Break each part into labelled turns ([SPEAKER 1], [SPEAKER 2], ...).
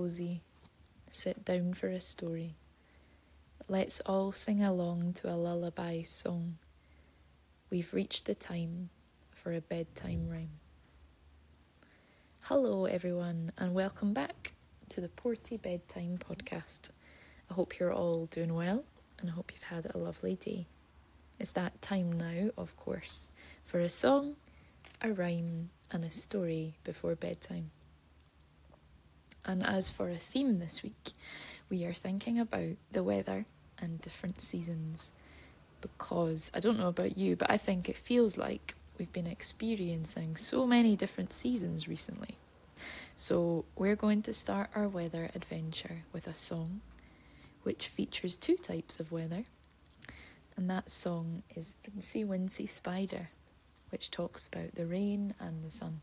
[SPEAKER 1] Cosy, sit down for a story. Let's all sing along to a lullaby song. We've reached the time for a bedtime rhyme. Hello, everyone, and welcome back to the Porty Bedtime Podcast. I hope you're all doing well and I hope you've had a lovely day. It's that time now, of course, for a song, a rhyme, and a story before bedtime. And as for a theme this week, we are thinking about the weather and different seasons. Because I don't know about you, but I think it feels like we've been experiencing so many different seasons recently. So we're going to start our weather adventure with a song which features two types of weather. And that song is Incy Wincy Spider, which talks about the rain and the sun.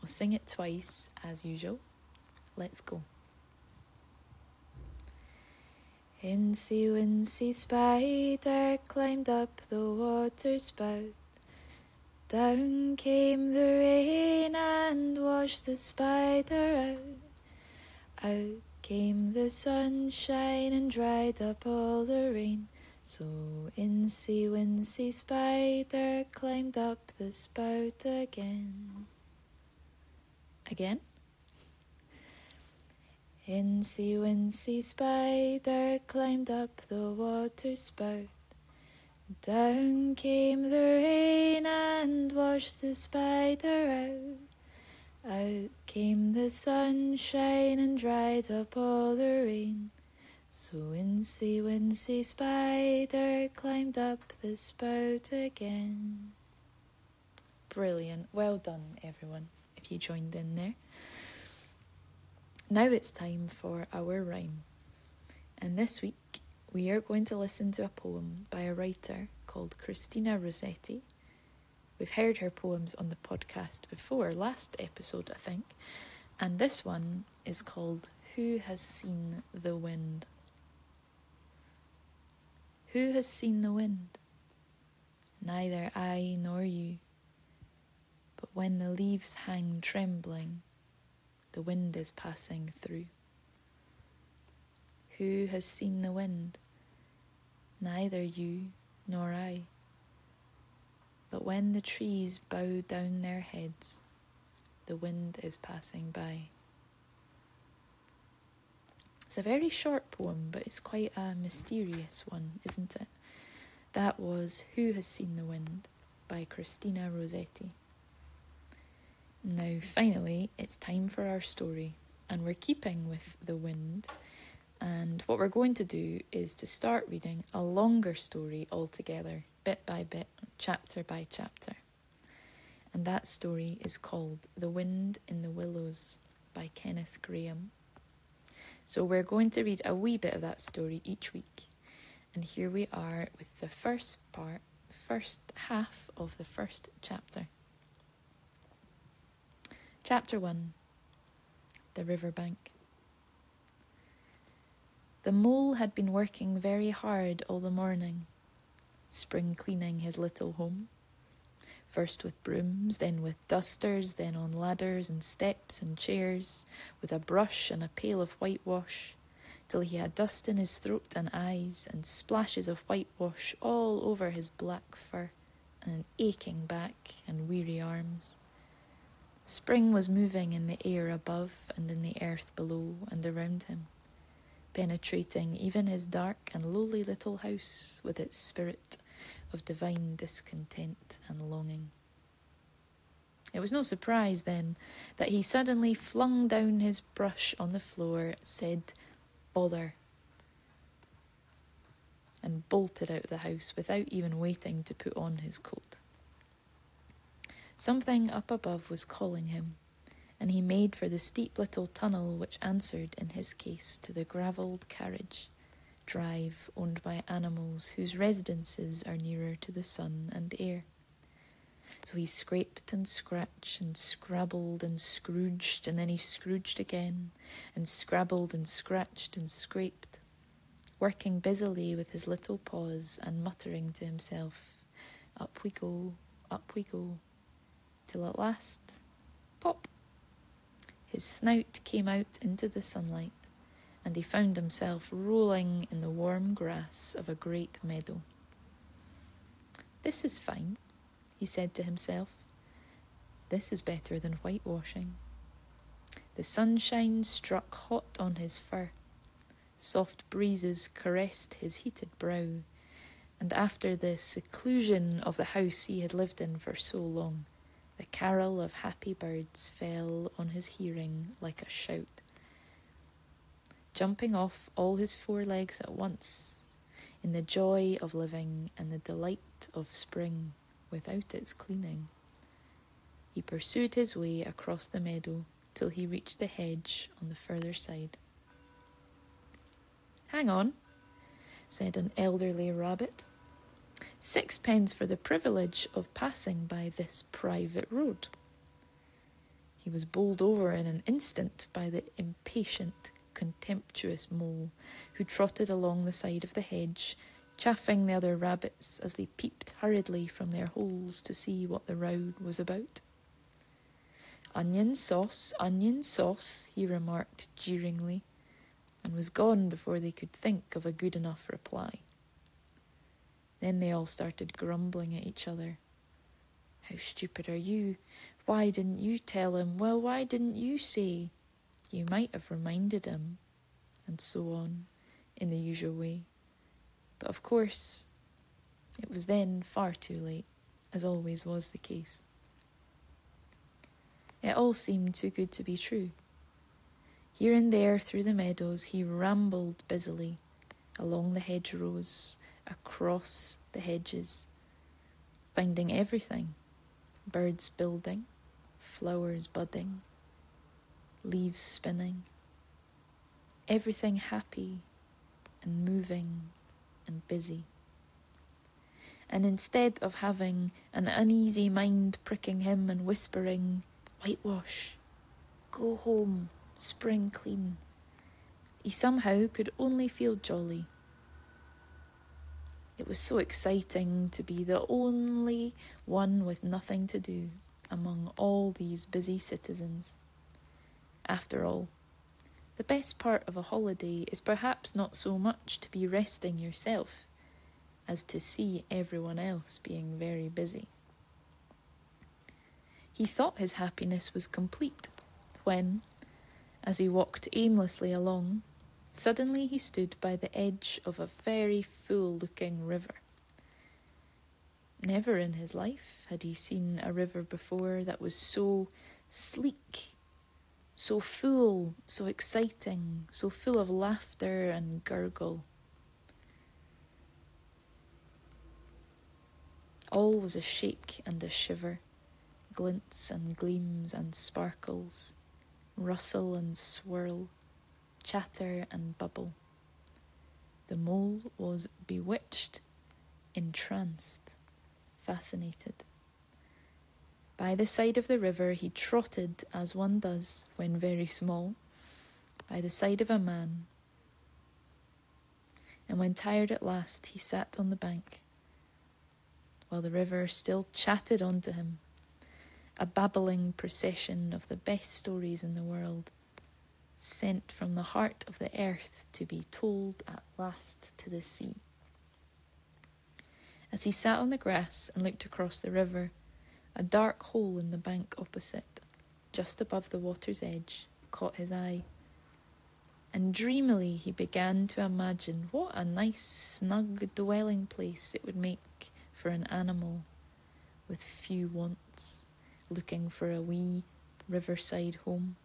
[SPEAKER 1] I'll sing it twice as usual. Let's go. Incy Wincy Spider climbed up the water spout. Down came the rain and washed the spider out. Out came the sunshine and dried up all the rain. So Incy Wincy Spider climbed up the spout again. Again? Incy Wincy Spider climbed up the water spout. Down came the rain and washed the spider out. Out came the sunshine and dried up all the rain. So Incy Wincy Spider climbed up the spout again. Brilliant. Well done, everyone, if you joined in there. Now it's time for our rhyme. And this week we are going to listen to a poem by a writer called Christina Rossetti. We've heard her poems on the podcast before, last episode, I think. And this one is called Who Has Seen the Wind? Who has seen the wind? Neither I nor you. But when the leaves hang trembling, the wind is passing through. Who has seen the wind? Neither you nor I. But when the trees bow down their heads, the wind is passing by. It's a very short poem, but it's quite a mysterious one, isn't it? That was Who Has Seen the Wind by Christina Rossetti. Now, finally, it's time for our story, and we're keeping with the wind. And what we're going to do is to start reading a longer story altogether, bit by bit, chapter by chapter. And that story is called The Wind in the Willows by Kenneth Grahame. So we're going to read a wee bit of that story each week. And here we are with the first part, the first half of the first chapter. Chapter 1 The Riverbank. The mole had been working very hard all the morning, spring cleaning his little home. First with brooms, then with dusters, then on ladders and steps and chairs, with a brush and a pail of whitewash, till he had dust in his throat and eyes, and splashes of whitewash all over his black fur, and an aching back and weary arms. Spring was moving in the air above and in the earth below and around him, penetrating even his dark and lowly little house with its spirit of divine discontent and longing. It was no surprise, then, that he suddenly flung down his brush on the floor, said, Bother, and bolted out of the house without even waiting to put on his coat. Something up above was calling him, and he made for the steep little tunnel which answered, in his case, to the gravelled carriage drive owned by animals whose residences are nearer to the sun and air. So he scraped and scratched and scrabbled and scrooged, and then he scrooged again, and scrabbled and scratched and scraped, working busily with his little paws and muttering to himself, Up we go, up we go till at last, pop, His snout came out into the sunlight, and he found himself rolling in the warm grass of a great meadow. This is fine, he said to himself. This is better than whitewashing. The sunshine struck hot on his fur. Soft breezes caressed his heated brow, and after the seclusion of the house he had lived in for so long, the carol of happy birds fell on his hearing like a shout. Jumping off all his four legs at once, in the joy of living and the delight of spring without its cleaning, he pursued his way across the meadow till he reached the hedge on the further side. Hang on, said an elderly rabbit. Sixpence for the privilege of passing by this private road. He was bowled over in an instant by the impatient, contemptuous mole, who trotted along the side of the hedge, chaffing the other rabbits as they peeped hurriedly from their holes to see what the row was about. Onion sauce, onion sauce, he remarked jeeringly, and was gone before they could think of a good enough reply. Then they all started grumbling at each other. How stupid are you? Why didn't you tell him? Well, why didn't you say? You might have reminded him. And so on, in the usual way. But of course, it was then far too late, as always was the case. It all seemed too good to be true. Here and there through the meadows he rambled busily, along the hedgerows, across the hedges, finding everything. Birds building, flowers budding, leaves spinning, everything happy and moving and busy. And instead of having an uneasy mind pricking him and whispering, Whitewash, go home, spring clean, he somehow could only feel jolly it was so exciting to be the only one with nothing to do among all these busy citizens. After all, the best part of a holiday is perhaps not so much to be resting yourself as to see everyone else being very busy. He thought his happiness was complete when, as he walked aimlessly along, Suddenly he stood by the edge of a very full looking river. Never in his life had he seen a river before that was so sleek, so full, so exciting, so full of laughter and gurgle. All was a shake and a shiver, glints and gleams and sparkles, rustle and swirl chatter and bubble. The mole was bewitched, entranced, fascinated. By the side of the river he trotted as one does when very small, by the side of a man. And when tired at last, he sat on the bank, while the river still chatted on to him, a babbling procession of the best stories in the world sent from the heart of the earth to be told at last to the sea. As he sat on the grass and looked across the river, a dark hole in the bank opposite, just above the water's edge, caught his eye. And dreamily he began to imagine what a nice, snug dwelling place it would make for an animal with few wants, looking for a wee riverside home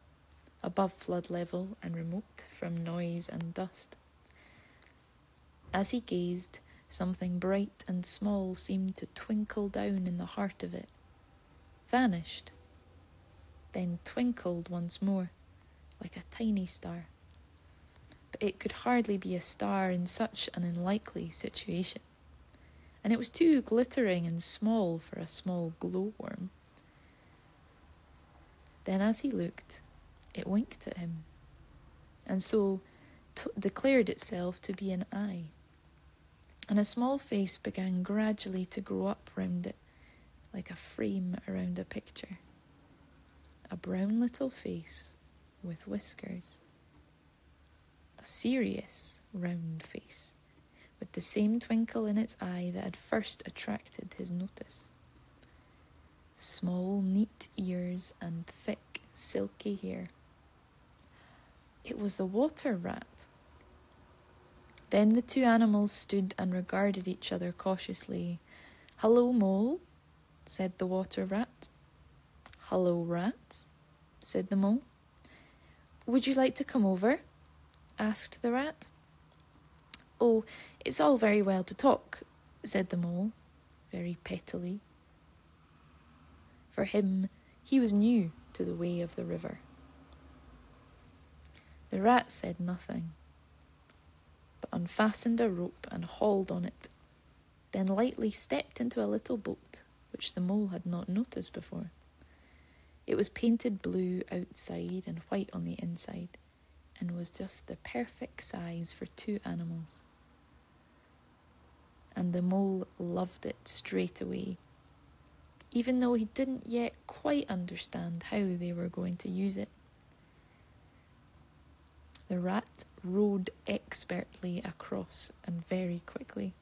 [SPEAKER 1] above flood level and remote from noise and dust. As he gazed, something bright and small seemed to twinkle down in the heart of it, vanished, then twinkled once more, like a tiny star. But it could hardly be a star in such an unlikely situation, and it was too glittering and small for a small glowworm. Then, as he looked, it winked at him, and so t- declared itself to be an eye. And a small face began gradually to grow up round it, like a frame around a picture. A brown little face with whiskers. A serious, round face, with the same twinkle in its eye that had first attracted his notice. Small, neat ears and thick, silky hair. It was the water rat. Then the two animals stood and regarded each other cautiously. Hello, mole, said the water rat. Hello, rat, said the mole. Would you like to come over? asked the rat. Oh, it's all very well to talk, said the mole, very pettily. For him, he was new to the way of the river. The rat said nothing, but unfastened a rope and hauled on it, then lightly stepped into a little boat which the mole had not noticed before. It was painted blue outside and white on the inside, and was just the perfect size for two animals. And the mole loved it straight away, even though he didn't yet quite understand how they were going to use it. The rat rode expertly across and very quickly.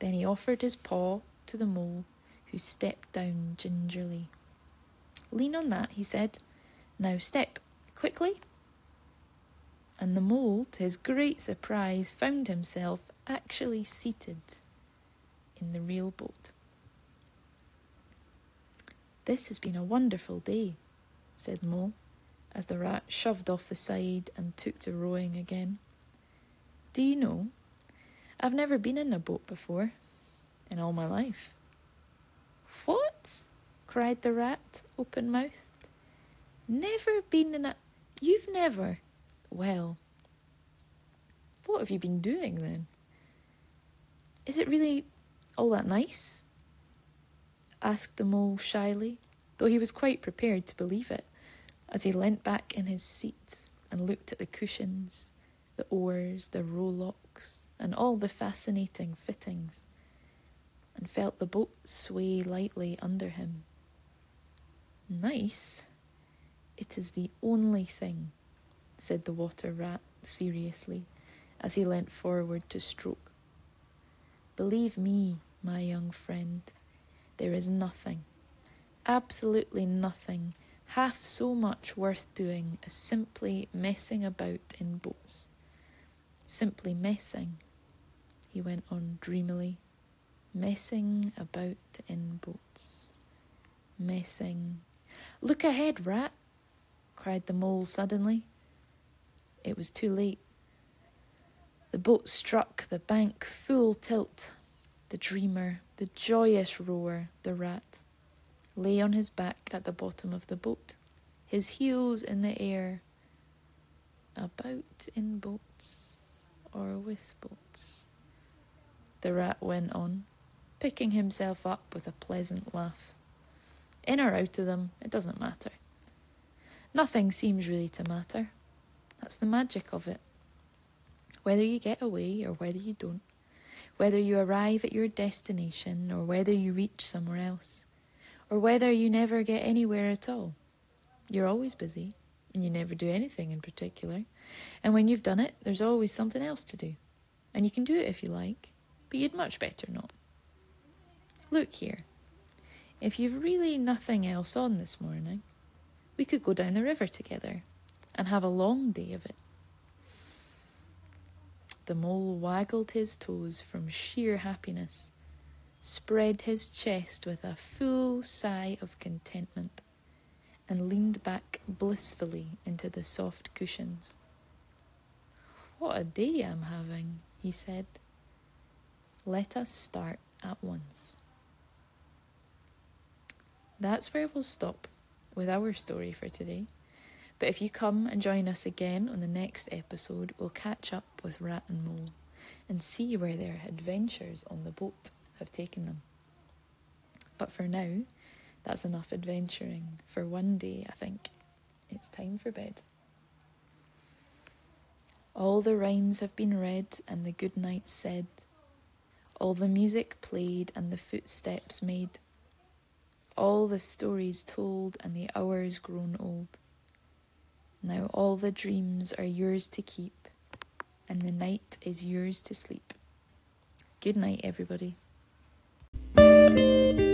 [SPEAKER 1] Then he offered his paw to the mole, who stepped down gingerly. Lean on that, he said. Now step, quickly. And the mole, to his great surprise, found himself actually seated in the real boat. This has been a wonderful day, said Mole, as the rat shoved off the side and took to rowing again. Do you know, I've never been in a boat before in all my life. What? cried the rat, open mouthed. Never been in a. You've never. Well, what have you been doing then? Is it really all that nice? asked the mole shyly, though he was quite prepared to believe it, as he leant back in his seat and looked at the cushions, the oars, the rowlocks, and all the fascinating fittings, and felt the boat sway lightly under him. Nice? It is the only thing, said the water rat seriously, as he leant forward to stroke. Believe me, my young friend, there is nothing, absolutely nothing, half so much worth doing as simply messing about in boats. Simply messing, he went on dreamily, messing about in boats. Messing Look ahead, rat! cried the mole suddenly. It was too late. The boat struck the bank full tilt. The dreamer, the joyous rower, the rat, lay on his back at the bottom of the boat, his heels in the air, about in boats or with boats. The rat went on, picking himself up with a pleasant laugh. In or out of them, it doesn't matter. Nothing seems really to matter. That's the magic of it. Whether you get away or whether you don't, whether you arrive at your destination or whether you reach somewhere else, or whether you never get anywhere at all, you're always busy and you never do anything in particular. And when you've done it, there's always something else to do. And you can do it if you like, but you'd much better not. Look here. If you've really nothing else on this morning, we could go down the river together and have a long day of it. The mole waggled his toes from sheer happiness, spread his chest with a full sigh of contentment, and leaned back blissfully into the soft cushions. What a day I'm having, he said. Let us start at once. That's where we'll stop with our story for today. But if you come and join us again on the next episode, we'll catch up with Rat and Mole and see where their adventures on the boat have taken them. But for now, that's enough adventuring for one day, I think. It's time for bed. All the rhymes have been read and the good night said. All the music played and the footsteps made all the stories told and the hours grown old. Now all the dreams are yours to keep, and the night is yours to sleep. Good night, everybody. Música